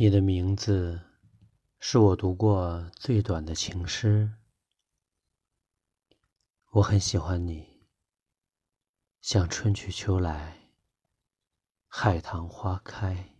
你的名字是我读过最短的情诗我很喜欢你像春去秋来海棠花开